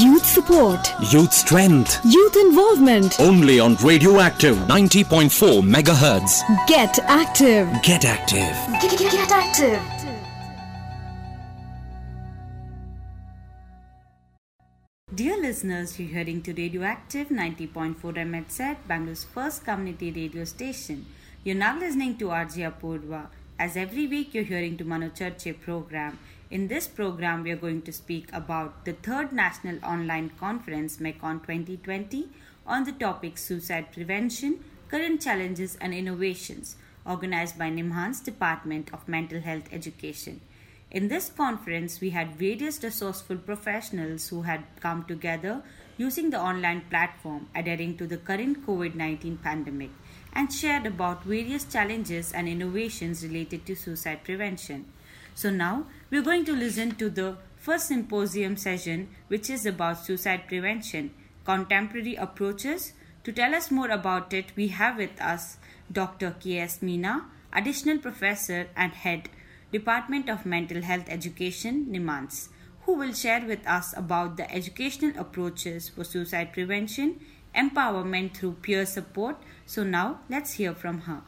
Youth support. Youth strength. Youth involvement. Only on Radioactive 90.4 megahertz. Get active. Get active. Get, get active. Dear listeners, you're hearing to Radioactive 90.4 MHz, Bangalore's first community radio station. You're now listening to RJ Apurva. As every week, you're hearing to Mano Charche program. In this program, we are going to speak about the third National Online Conference, MECON 2020, on the topic suicide prevention, current challenges and innovations, organized by NIMHANS Department of Mental Health Education. In this conference, we had various resourceful professionals who had come together using the online platform adhering to the current COVID 19 pandemic and shared about various challenges and innovations related to suicide prevention. So, now we're going to listen to the first symposium session, which is about suicide prevention, contemporary approaches. To tell us more about it, we have with us Dr. K.S. Meena, additional professor and head Department of Mental Health Education, NIMHANS, who will share with us about the educational approaches for suicide prevention, empowerment through peer support. So now let's hear from her.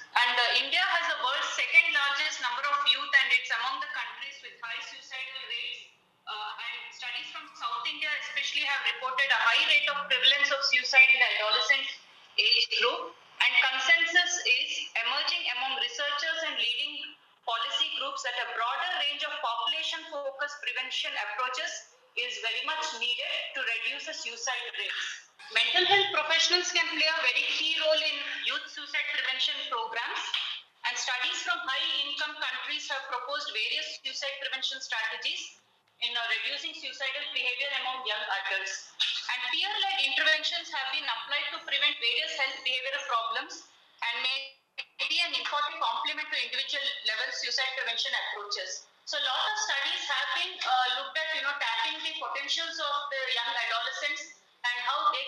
And uh, India has the world's second largest number of youth, and it's among the countries with high suicidal rates. Uh, and studies from South India, especially, have reported a high rate of prevalence of suicide in the adolescent age group. And consensus is emerging among researchers and leading policy groups that a broader range of population focused prevention approaches is very much needed to reduce the suicide rates. Mental health professionals can play a very key role in youth suicide prevention programs. And studies from high income countries have proposed various suicide prevention strategies in uh, reducing suicidal behavior among young adults. And peer led interventions have been applied to prevent various health behavioral problems and may be an important complement to individual level suicide prevention approaches. So, a lot of studies have been uh, looked at, you know, tapping the potentials of the young adolescents and how they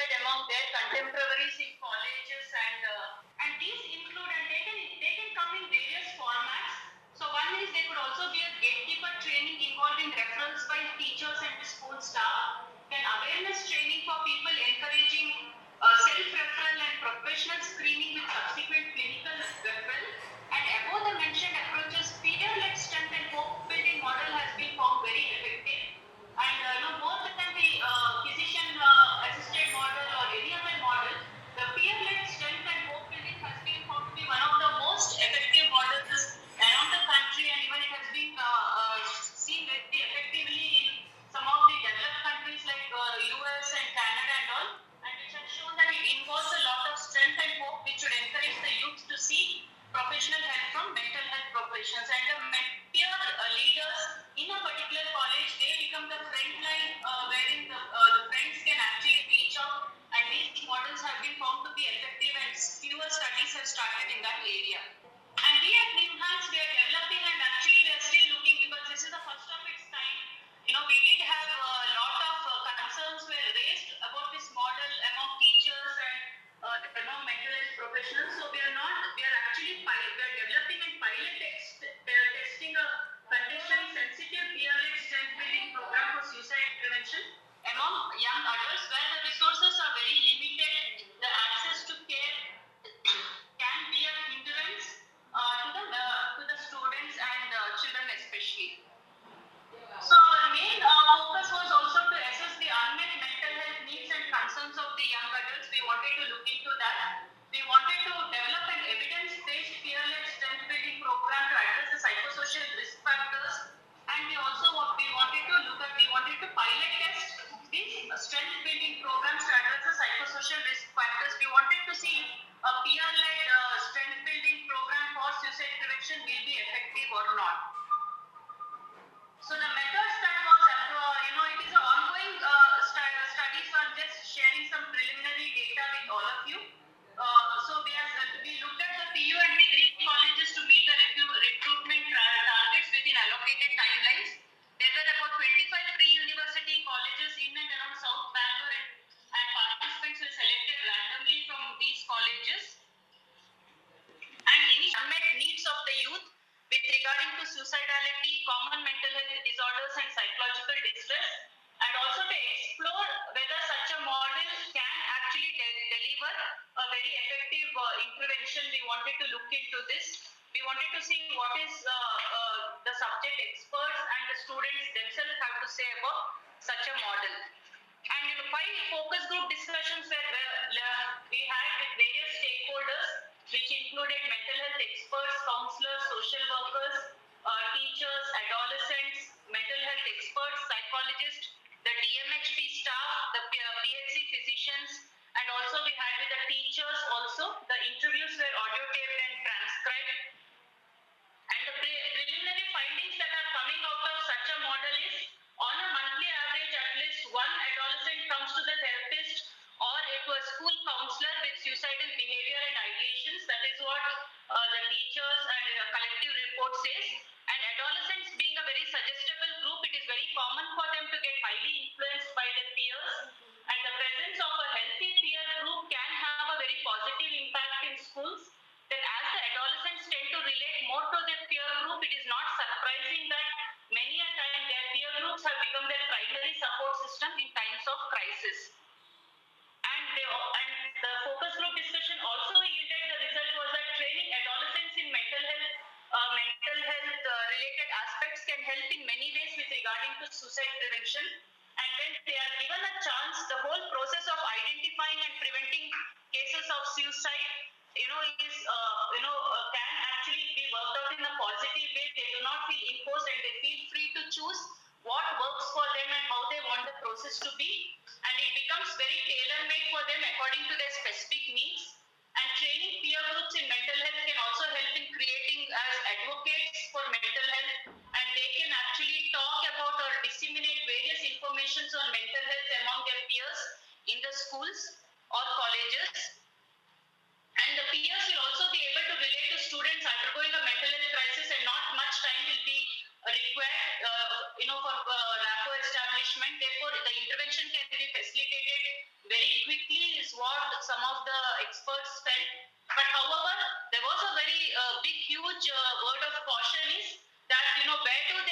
among their contemporaries in colleges a very effective uh, intervention. We wanted to look into this. We wanted to see what is uh, uh, the subject experts and the students themselves have to say about such a model. And you know, five focus group discussions were we had with various stakeholders, which included mental health experts, counselors, social workers, uh, teachers, adolescents, mental health experts, psychologists, the DMHP staff, the P- uh, PHC physicians, and also we had with the teachers also. The interviews were audio taped ways with regarding to suicide prevention. And when they are given a chance, the whole process of identifying and preventing cases of suicide you know, is, uh, you know, uh, can actually be worked out in a positive way. They do not feel imposed and they feel free to choose what works for them and how they want the process to be. And it becomes very tailor-made for them according to their specific needs. And training peer groups in mental health can also help in creating as advocates for mental the schools or colleges. And the peers will also be able to relate to students undergoing a mental health crisis and not much time will be required, uh, you know, for uh, rapport establishment. Therefore, the intervention can be facilitated very quickly is what some of the experts felt. But however, there was a very uh, big, huge uh, word of caution is that, you know, where do their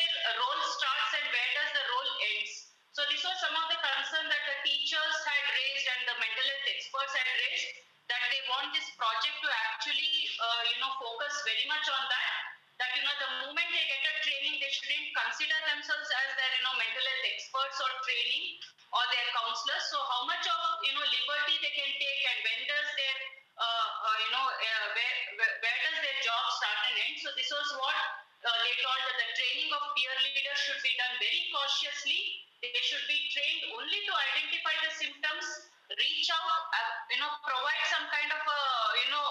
Some of the concern that the teachers had raised and the mental health experts had raised that they want this project to actually, uh, you know, focus very much on that. That you know, the moment they get a training, they shouldn't consider themselves as their, you know, mental health experts or training or their counselors. So how much of you know liberty they can take and when does their, uh, uh, you know, uh, where, where where does their job start and end? So this was what uh, they told that the training of peer leaders should be done very cautiously. They should be trained only to identify the symptoms reach out, uh, you know, provide some kind of a, you know,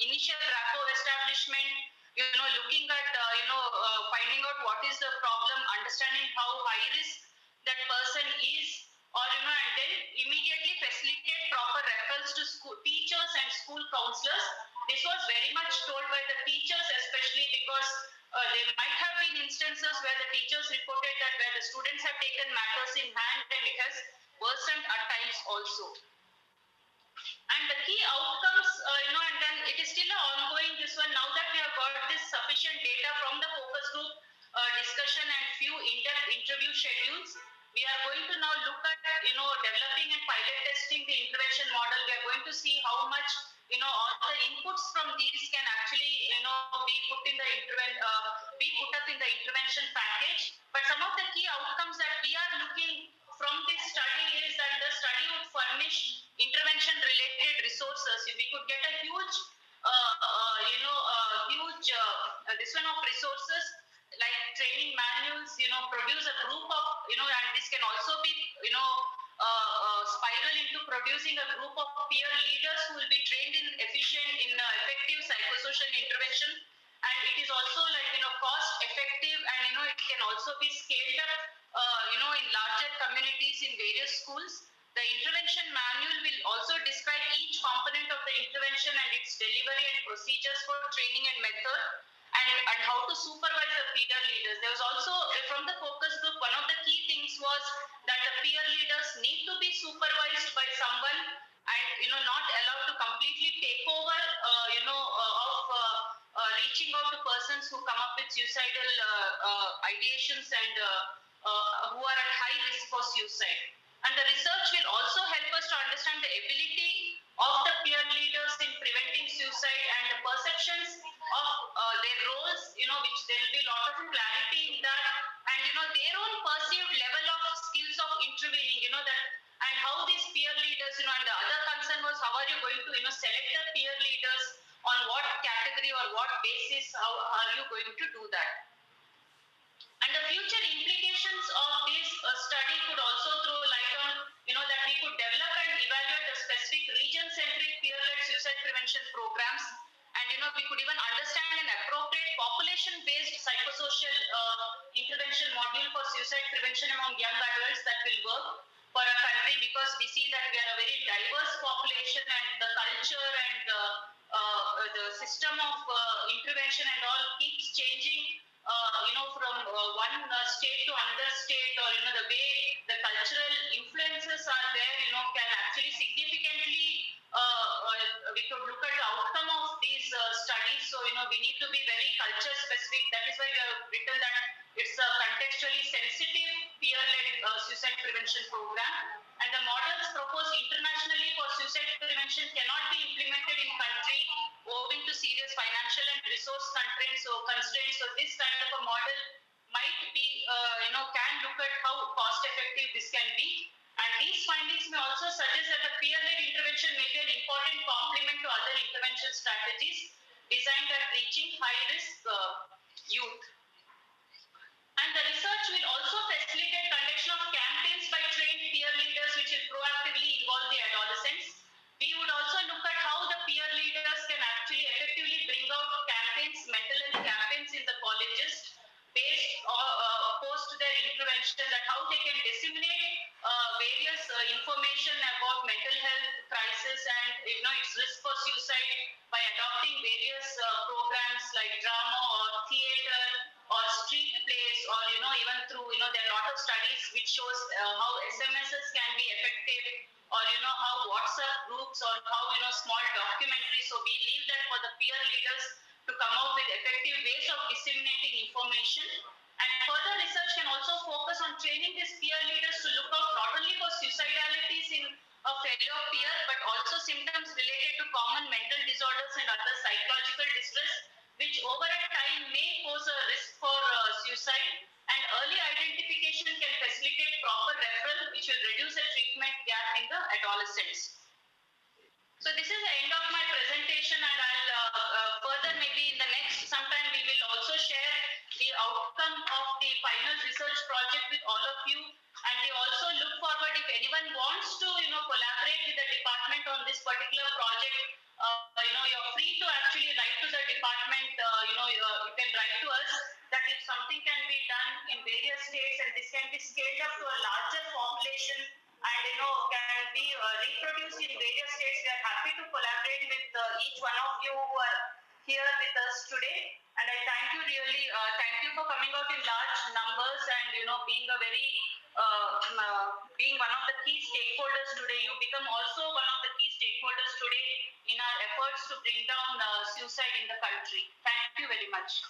initial rapport establishment, you know, looking at, uh, you know, uh, finding out what is the problem, understanding how high risk that person is, or, you know, and then immediately facilitate proper referrals to school teachers and school counselors. This was very much told by the teachers, especially because uh, there might have been instances where the teachers reported that where the students have taken matters in hand and it has worsened at times also. And the key outcomes, uh, you know, and then it is still ongoing this one. Now that we have got this sufficient data from the focus group uh, discussion and few in-depth interview schedules, we are going to now look at, you know, developing and pilot testing the intervention model. We are going to see how much, you know, all the inputs from these can actually, you know, be put in the interven- uh, be put up in the intervention package. But some of the key outcomes that we are looking from this study is that the study would furnish intervention related resources. If we could get a huge, uh, uh, you know, huge, uh, this one of resources like training manuals, you know, produce a group of, you know, and this can also be, you know, into producing a group of peer leaders who will be trained in efficient, in uh, effective psychosocial intervention. And it is also like, you know, cost effective and, you know, it can also be scaled up, uh, you know, in larger communities in various schools. The intervention manual will also describe each component of the intervention and its delivery and procedures for training and method and, and how to supervise the peer leaders. There was also, from the focus group, one of the key things was that peer leaders need to be supervised by someone and, you know, not allowed to completely take over, uh, you know, uh, of uh, uh, reaching out to persons who come up with suicidal uh, uh, ideations and who are at high risk for suicide. And the research will also help us to understand the ability of the peer leaders in preventing suicide and the perceptions of their roles, you know, which there will be a lot of clarity in that, you know, and the other concern was how are you going to, you know, select the peer leaders on what category or what basis, how are you going to do that? And the future implications of this uh, study could also throw light on, you know, that we could develop and evaluate a specific region-centric peer-led suicide prevention programs. And, you know, we could even understand an appropriate population-based psychosocial uh, intervention module for suicide prevention among young adults that will work for a country because we see that we are a very diverse population and the culture and uh, uh, the system of uh, intervention and all keeps changing uh, you know, from uh, one uh, state to another state, or you know, the way the cultural influences are there, you know, can actually significantly. Uh, we could look at the outcome of these uh, studies. So you know, we need to be very culture specific. That is why we have written that it's a contextually sensitive peer-led uh, suicide prevention program. And the models proposed internationally for suicide prevention cannot be implemented in country owing to serious financial and resource constraints. So constraints. So this kind of a model might be, uh, you know, can look at how cost effective this can be. And these findings may also suggest that a peer-led intervention may be an important complement to other intervention strategies designed at reaching high-risk uh, youth. And the research will also facilitate the conduction of campaigns by trained peer leaders which will proactively involve the adolescents. We would also look at how the peer leaders can actually effectively bring out campaigns, mental health campaigns in the colleges based on, uh, intervention that how they can disseminate uh, various uh, information about mental health crisis and you know its risk for suicide by adopting various uh, programs like drama or theater or street plays or you know even through you know there are a lot of studies which shows uh, how SMSs can be effective or you know how WhatsApp groups or how you know small documentaries. So we leave that for the peer leaders to come up with effective ways of disseminating information. Further research can also focus on training these peer leaders to look out not only for suicidalities in a fellow peer, but also symptoms related to common mental disorders and other psychological distress, which over a time may pose a risk for uh, suicide. And early identification can facilitate proper referral, which will reduce the treatment gap in the adolescents. So this is the end of my presentation and I'll uh, uh, further maybe in the next sometime we will also share the outcome of the final research project with all of you. And we also look forward if Uh, being one of the key stakeholders today. You become also one of the key stakeholders today in our efforts to bring down suicide in the country. Thank you very much.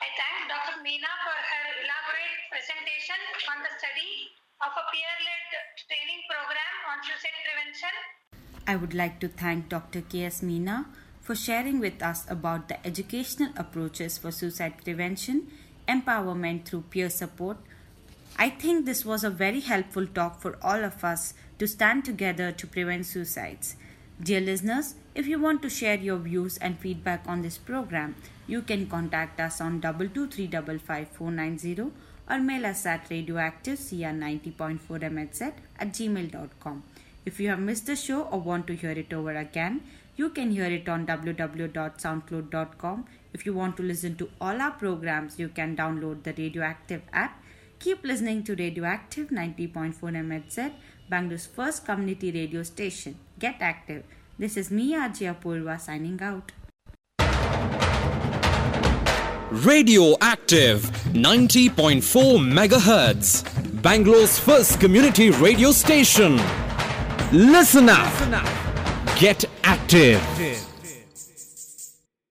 I thank Dr. Meena for her elaborate presentation on the study of a peer-led training program on suicide prevention. I would like to thank Dr. K.S. Meena for sharing with us about the educational approaches for suicide prevention, empowerment through peer support. I think this was a very helpful talk for all of us to stand together to prevent suicides. Dear listeners, if you want to share your views and feedback on this program, you can contact us on 223555490 or mail us at radioactivecr90.4mhz at gmail.com. If you have missed the show or want to hear it over again, you can hear it on www.soundcloud.com. If you want to listen to all our programs, you can download the Radioactive app. Keep listening to Radioactive 90.4 MHz, Bangalore's first community radio station. Get active. This is me, Ajay signing out. Radioactive 90.4 megahertz. Bangalore's first community radio station. Listen up. Get active.